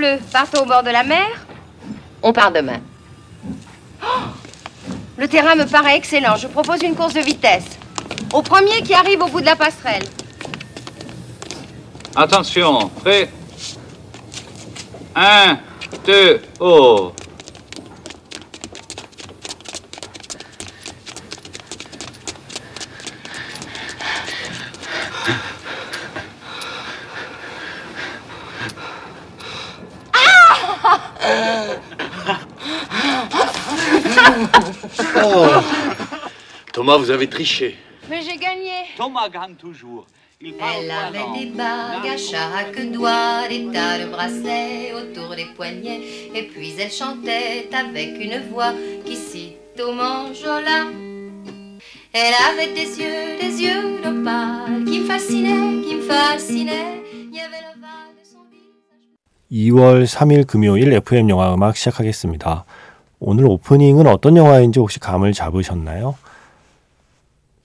pleut, partons au bord de la mer On part demain. Le terrain me paraît excellent. Je propose une course de vitesse. Au premier qui arrive au bout de la passerelle. Attention, prêt Un, deux, oh Thomas, vous avez triché. Mais j'ai gagné. Thomas gagne toujours. Il parle Elle au avait volant. des bagues à chaque doigt, des tas de bracelets autour des poignets, et puis elle chantait avec une voix qui cite au manjola. Elle avait des yeux, des yeux d'opale qui me fascinaient, qui me fascinaient. Il y avait l'ovale de son visage. 2월 3일 금요일 FM 영화 음악 시작하겠습니다. 오늘 오프닝은 어떤 영화인지 혹시 감을 잡으셨나요?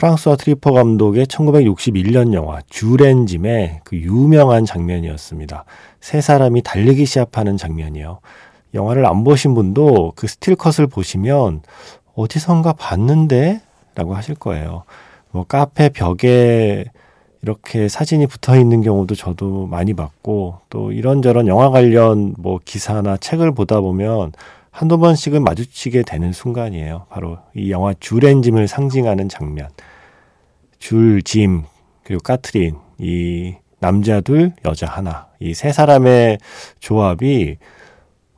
프랑수아 트뤼포 감독의 1961년 영화 쥴 앤 짐의 그 유명한 장면이었습니다. 세 사람이 달리기 시합하는 장면이요. 영화를 안 보신 분도 그 스틸컷을 보시면 어디선가 봤는데? 라고 하실 거예요. 뭐 카페 벽에 이렇게 사진이 붙어 있는 경우도 저도 많이 봤고 또 이런저런 영화 관련 뭐 기사나 책을 보다 보면 한두 번씩은 마주치게 되는 순간이에요. 바로 이 영화 쥴 앤 짐을 상징하는 장면. 쥴, 짐, 그리고 까트린, 이 남자 둘, 여자 하나. 이 세 사람의 조합이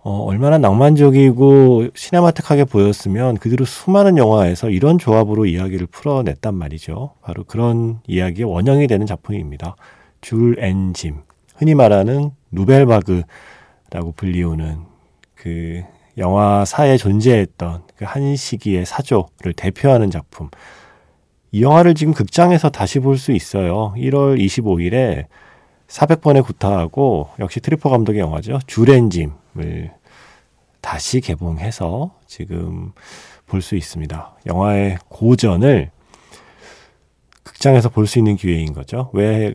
어, 얼마나 낭만적이고 cinematic하게 보였으면 그대로 수많은 영화에서 이런 조합으로 이야기를 풀어냈단 말이죠. 바로 그런 이야기의 원형이 되는 작품입니다. 쥴 앤 짐. 흔히 말하는 누벨바그라고 불리우는 그 영화사에 존재했던 그 한 시기의 사조를 대표하는 작품. 이 영화를 지금 극장에서 다시 볼 수 있어요. 1월 25일에 400번의 구타하고 역시 트뤼포 감독의 영화죠. 쥴 앤 짐을 다시 개봉해서 지금 볼 수 있습니다. 영화의 고전을 극장에서 볼 수 있는 기회인 거죠. 왜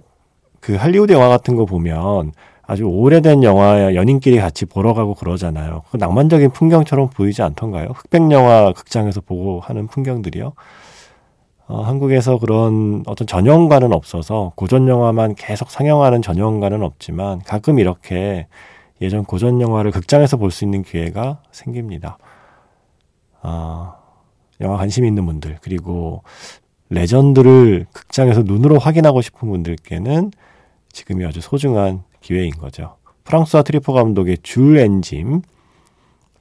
그 할리우드 영화 같은 거 보면 아주 오래된 영화 연인끼리 같이 보러 가고 그러잖아요. 그 낭만적인 풍경처럼 보이지 않던가요? 흑백 영화 극장에서 보고 하는 풍경들이요. 어, 한국에서 그런 어떤 전용관은 없어서 고전 영화만 계속 상영하는 전용관은 없지만 가끔 이렇게 예전 고전 영화를 극장에서 볼 수 있는 기회가 생깁니다. 아, 영화 관심 있는 분들 그리고 legend를 극장에서 눈으로 확인하고 싶은 분들께는 지금이 아주 소중한 기회인 거죠. 프랑수아 트뤼포 감독의 쥴 앤 짐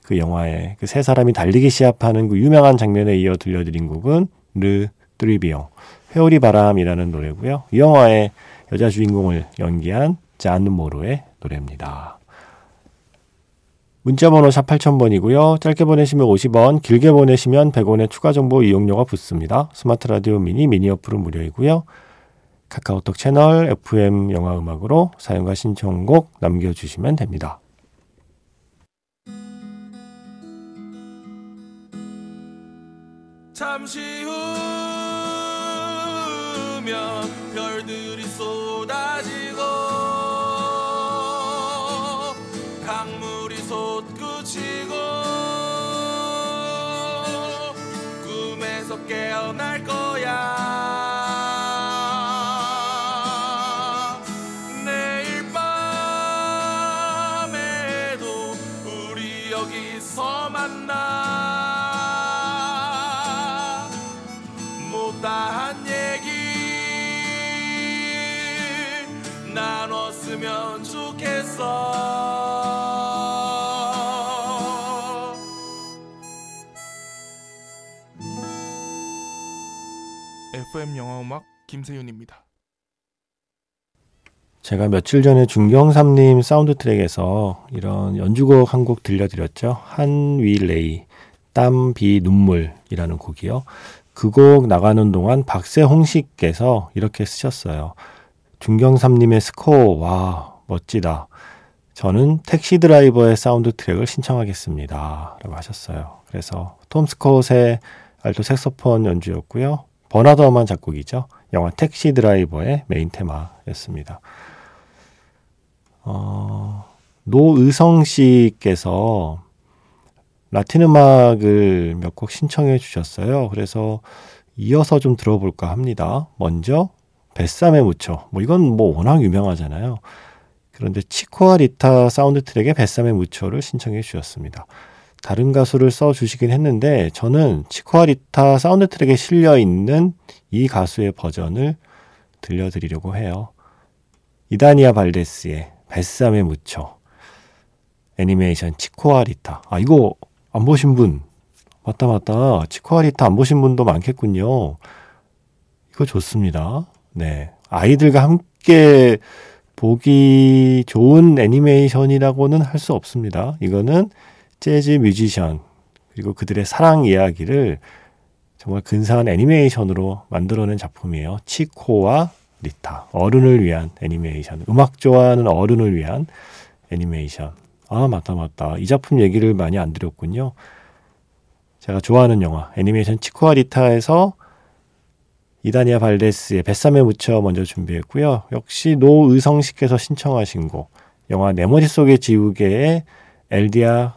그 영화의 그 세 사람이 달리기 시합하는 그 유명한 장면에 이어 들려드린 곡은 르 뚜리비용 회오리 바람이라는 노래고요. 이 영화의 여자 주인공을 연기한 잔 모로의 노래입니다. 문자번호 샵 8000번이고요. 짧게 보내시면 50원, 길게 보내시면 100원의 추가 정보 이용료가 붙습니다. 스마트 라디오 미니 미니 어플은 무료이고요. 카카오톡 채널 FM 영화 음악으로 사연과 신청곡 남겨주시면 됩니다. 잠시 후면 별들이 쏟아지고 강물이 솟구치고 꿈에서 깨어날 거 나눴으면 좋겠어 FM 영화 음악 김세윤입니다. 제가 며칠 전에 중경삼님 사운드 트랙에서 이런 연주곡 한 곡 들려드렸죠. 한위레이 땀, 비, 눈물이라는 곡이요. 그 곡 나가는 동안 박세홍 씨께서 이렇게 쓰셨어요. 중경삼림의 스코어, 와, 멋지다. 저는 택시 드라이버의 사운드 트랙을 신청하겠습니다. 라고 하셨어요. 그래서 톰 스콧의 알토 색소폰 연주였고요. 버나드 허먼 작곡이죠. 영화 택시 드라이버의 메인 테마였습니다. 어, 노의성 씨께서 라틴 음악을 몇 곡 신청해 주셨어요. 그래서 이어서 좀 들어볼까 합니다. 먼저 Bésame Mucho. 뭐 이건 뭐 워낙 유명하잖아요. 그런데 치코와 리타 사운드 트랙의 Bésame Mucho를 신청해 주셨습니다. 다른 가수를 써 주시긴 했는데 저는 치코와 리타 사운드 트랙에 실려 있는 이 가수의 버전을 들려드리려고 해요. 이다니아 발데스의 Bésame Mucho 애니메이션 치코와 리타. 아 이거 안 보신 분 맞다 맞다 치코와 리타 안 보신 분도 많겠군요. 이거 좋습니다. 네 아이들과 함께 보기 좋은 애니메이션이라고는 할 수 없습니다. 이거는 재즈 뮤지션 그리고 그들의 사랑 이야기를 정말 근사한 애니메이션으로 만들어낸 작품이에요. 치코와 리타 어른을 위한 애니메이션 음악 좋아하는 어른을 위한 애니메이션 아 맞다 맞다 이 작품 얘기를 많이 안 드렸군요. 제가 좋아하는 영화 애니메이션 치코와 리타에서 이다니아 발데스의 뱃삼에 묻혀 먼저 준비했고요. 역시 노의성 씨께서 신청하신 곡 영화 내 머릿속의 지우개의 엘디아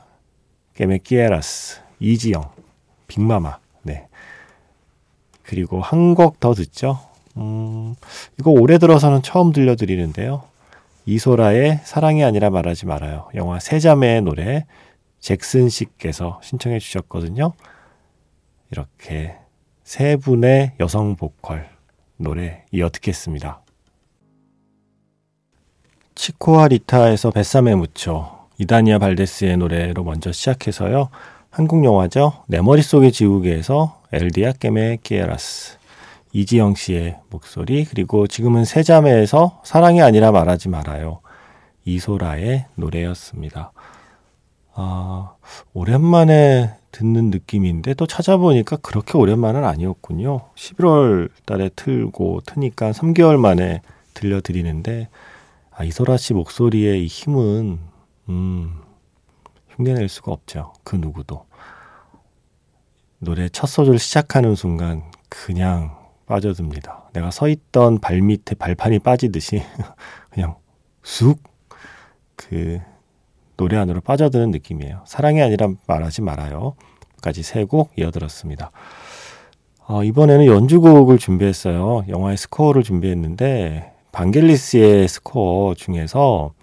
게메키에라스 이지영 빅마마 네 그리고 한 곡 더 듣죠. 음, 이거 올해 들어서는 처음 들려드리는데요. 이소라의 사랑이 아니라 말하지 말아요. 영화 세자매의 노래 잭슨 씨께서 신청해 주셨거든요. 이렇게 세 분의 여성 보컬 노래 이어 듣겠습니다. 치코와 리타에서 뱃삼에 묻혀 이다니아 발데스의 노래로 먼저 시작해서요. 한국 영화죠. 내 머릿속의 지우개에서 엘디아 깨메 키에라스 이지영 씨의 목소리 그리고 지금은 세자매에서 사랑이 아니라 말하지 말아요. 이소라의 노래였습니다. 아, 오랜만에 듣는 느낌인데 또 찾아보니까 그렇게 오랜만은 아니었군요. 11월 달에 틀고 트니까 3개월 만에 들려드리는데 아, 이소라 씨 목소리의 이 힘은 음, 흉내낼 수가 없죠. 그 누구도. 노래 첫 소절 시작하는 순간 그냥 빠져듭니다. 내가 서 있던 발 밑에 발판이 빠지듯이 그냥 쑥 그 노래 안으로 빠져드는 느낌이에요. 사랑이 아니라 말하지 말아요. 까지 세 곡 이어들었습니다. 어, 이번에는 연주곡을 준비했어요. 영화의 스코어를 준비했는데 방겔리스의 스코어 중에서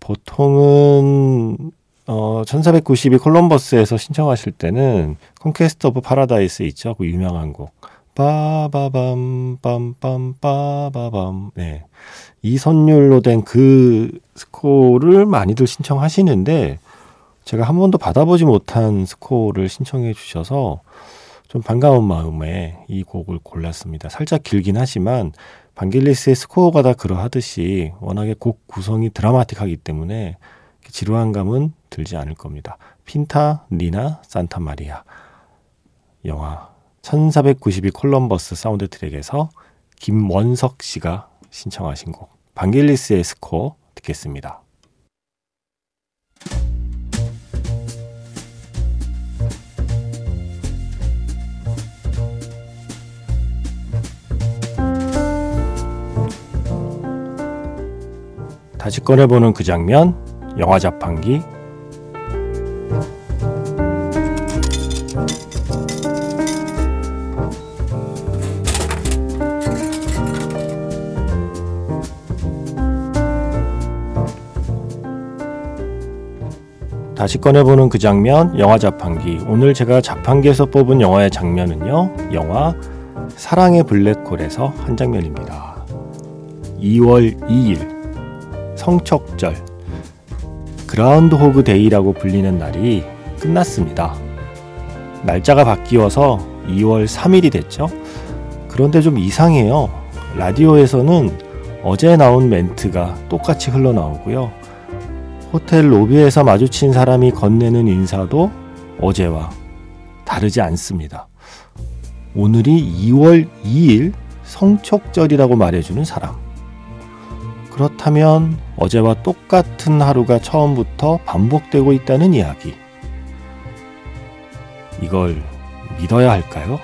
보통은 어, 1492 콜럼버스에서 신청하실 때는 Conquest of Paradise 있죠. 그 유명한 곡. 빠바밤 빰빰 빠바밤 네. 이 선율로 된 그 스코어를 많이들 신청하시는데 제가 한 번도 받아보지 못한 스코어를 신청해 주셔서 좀 반가운 마음에 이 곡을 골랐습니다. 살짝 길긴 하지만 반젤리스의 스코어가 다 그러하듯이 워낙에 곡 구성이 드라마틱하기 때문에 지루한 감은 들지 않을 겁니다. 핀타, 니나, 산타 마리아 영화 1492 콜럼버스 사운드 트랙에서 김원석 씨가 신청하신 곡 반젤리스의 스코어 듣겠습니다. 다시 꺼내보는 그 장면, 영화 자판기. 다시 꺼내보는 그 장면, 영화 자판기. 오늘 제가 자판기에서 뽑은 영화의 장면은요, 영화 사랑의 블랙홀에서 한 장면입니다. 2월 2일, 성촉절, Groundhog Day라고 불리는 날이 끝났습니다. 날짜가 바뀌어서 2월 3일이 됐죠. 그런데 좀 이상해요. 라디오에서는 어제 나온 멘트가 똑같이 흘러나오고요. 호텔 로비에서 마주친 사람이 건네는 인사도 어제와 다르지 않습니다. 오늘이 2월 2일 성척절이라고 말해주는 사람. 그렇다면 어제와 똑같은 하루가 처음부터 반복되고 있다는 이야기. 이걸 믿어야 할까요?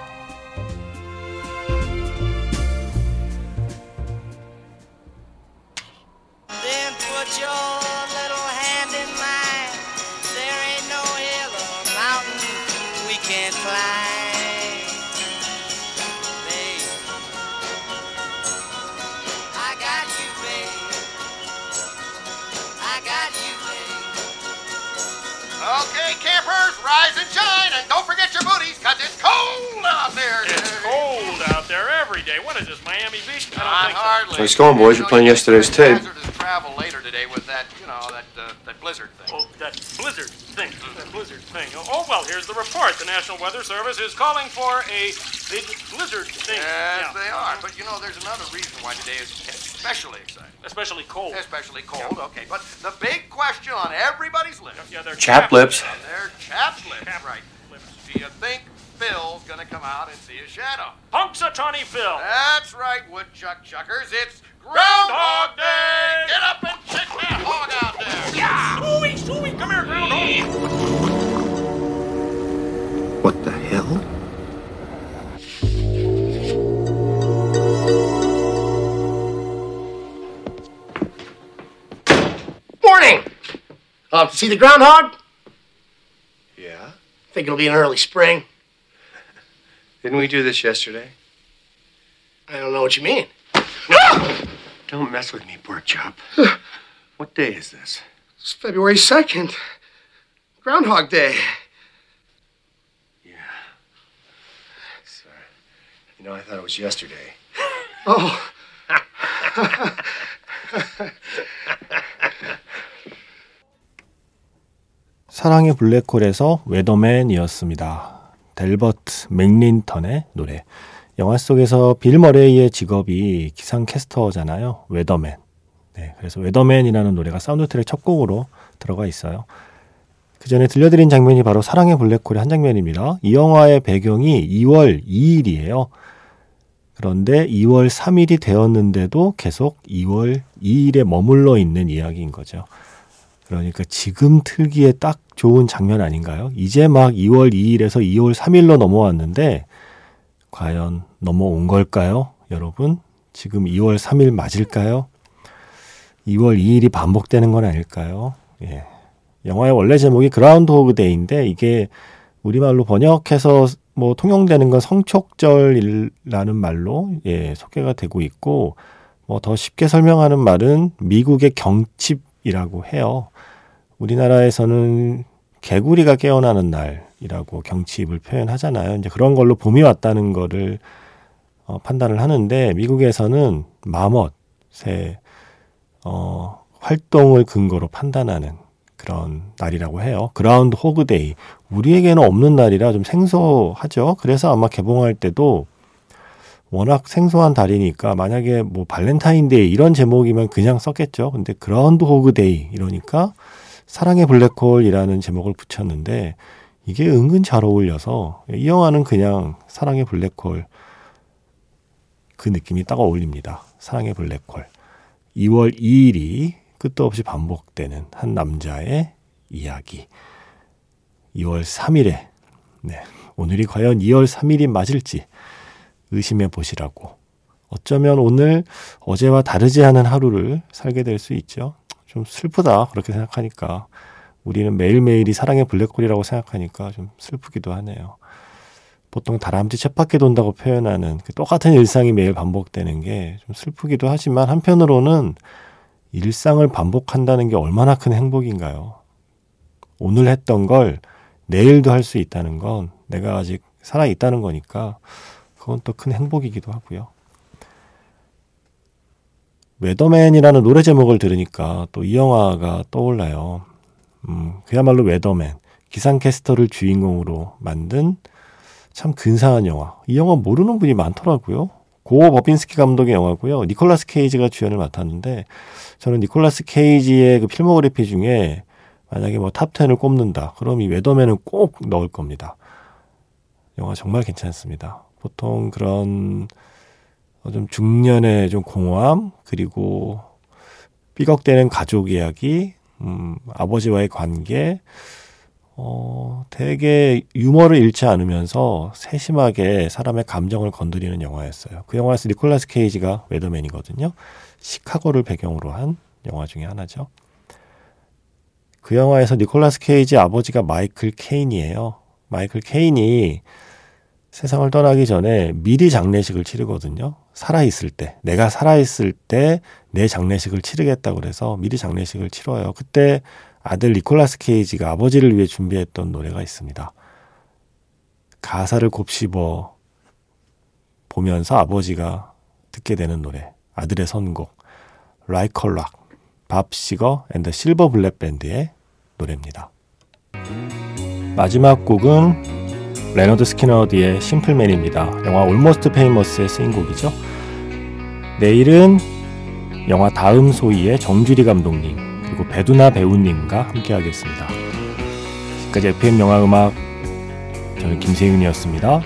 Hardly. Nice going, boys. You're playing yesterday's tape. Travel later today with that, you know, that uh, that blizzard thing. Oh, that blizzard thing. That blizzard thing. Oh, oh, well, here's the report. The National Weather Service is calling for a big blizzard thing. Yes, Yeah. they are. But you know, there's another reason why today is especially exciting. Especially cold. Especially cold, okay. But the big question on everybody's lips. Yeah, they're Chap lips. They're chap lips. Chap right. Do you think Phil's gonna come out and see a shadow? Punxsutawney Phil. That's right, woodchuck chuckers. It's Groundhog Day! Get up and check that hog out there! Yeah! Ooey, ooey, come here, Groundhog. What the hell? Morning! Uh, see the groundhog? Think it'll be an early spring. Didn't we do this yesterday? I don't know what you mean. No! Don't mess with me, pork chop. what day is this? It's February 2nd. Groundhog Day. Yeah. Sorry. You know, I thought it was yesterday. Oh. 사랑의 블랙홀에서 Weatherman이었습니다. 델버트 맥클린턴의 노래. 영화 속에서 빌 머레이의 직업이 기상캐스터잖아요. Weatherman. 네, 그래서 Weatherman이라는 노래가 사운드 트랙 첫 곡으로 들어가 있어요. 그 전에 들려드린 장면이 바로 사랑의 블랙홀의 한 장면입니다. 이 영화의 배경이 2월 2일이에요. 그런데 2월 3일이 되었는데도 계속 2월 2일에 머물러 있는 이야기인 거죠. 그러니까 지금 틀기에 딱 좋은 장면 아닌가요? 이제 막 2월 2일에서 2월 3일로 넘어왔는데 과연 넘어온 걸까요? 여러분, 지금 2월 3일 맞을까요? 2월 2일이 반복되는 건 아닐까요? 예. 영화의 원래 제목이 그라운드 호그 데이인데 이게 우리말로 번역해서 뭐 통용되는 건 성촉절이라는 말로 예, 소개가 되고 있고 뭐 더 쉽게 설명하는 말은 미국의 경칩 이라고 해요. 우리나라에서는 개구리가 깨어나는 날이라고 경칩을 표현하잖아요. 이제 그런 걸로 봄이 왔다는 거를 어, 판단을 하는데 미국에서는 마멋의 어, 활동을 근거로 판단하는 그런 날이라고 해요. Groundhog Day. 우리에게는 없는 날이라 좀 생소하죠. 그래서 아마 개봉할 때도 워낙 생소한 날이니까 만약에 뭐 발렌타인데이 이런 제목이면 그냥 썼겠죠. 근데 Groundhog Day 이러니까 사랑의 블랙홀이라는 제목을 붙였는데 이게 은근 잘 어울려서 이 영화는 그냥 사랑의 블랙홀 그 느낌이 딱 어울립니다. 사랑의 블랙홀. 2월 2일이 끝도 없이 반복되는 한 남자의 이야기. 2월 3일에 네. 오늘이 과연 2월 3일이 맞을지 의심해 보시라고. 어쩌면 오늘 어제와 다르지 않은 하루를 살게 될 수 있죠. 좀 슬프다 그렇게 생각하니까 우리는 매일매일이 사랑의 블랙홀이라고 생각하니까 좀 슬프기도 하네요. 보통 다람쥐 쳇바퀴 돈다고 표현하는 그 똑같은 일상이 매일 반복되는 게 좀 슬프기도 하지만 한편으로는 일상을 반복한다는 게 얼마나 큰 행복인가요? 오늘 했던 걸 내일도 할 수 있다는 건 내가 아직 살아 있다는 거니까 그건 또 큰 행복이기도 하고요. Weatherman이라는 노래 제목을 들으니까 또 이 영화가 떠올라요. 음, 그야말로 Weatherman, 기상캐스터를 주인공으로 만든 참 근사한 영화. 이 영화 모르는 분이 많더라고요. 고어 버빈스키 감독의 영화고요. 니콜라스 케이지가 주연을 맡았는데 저는 니콜라스 케이지의 그 필모그래피 중에 만약에 뭐 top 10을 꼽는다. 그럼 이 Weatherman은 꼭 넣을 겁니다. 영화 정말 괜찮습니다. 보통 그런 어, 좀 중년의 좀 공허함 그리고 삐걱대는 가족 이야기, 음, 아버지와의 관계, 어, 되게 유머를 잃지 않으면서 세심하게 사람의 감정을 건드리는 영화였어요. 그 영화에서 니콜라스 케이지가 Weatherman이거든요. 시카고를 배경으로 한 영화 중에 하나죠. 그 영화에서 니콜라스 케이지 아버지가 마이클 케인이에요. 마이클 케인이 세상을 떠나기 전에 미리 장례식을 치르거든요. 살아있을 때, 내가 살아있을 때 내 장례식을 치르겠다고 그래서 미리 장례식을 치러요. 그때 아들 니콜라스 케이지가 아버지를 위해 준비했던 노래가 있습니다. 가사를 곱씹어 보면서 아버지가 듣게 되는 노래 아들의 선곡 Like a Rock 밥 시거 and the Silver Bullet Band의 노래입니다. 마지막 곡은 레너드 스키너드의 Simple Man입니다. 영화 Almost Famous에 쓰인 곡이죠. 내일은 영화 다음 소이의 정주리 감독님 그리고 배두나 배우님과 함께 하겠습니다. 지금까지 FM 영화 음악 저는 김세윤이었습니다.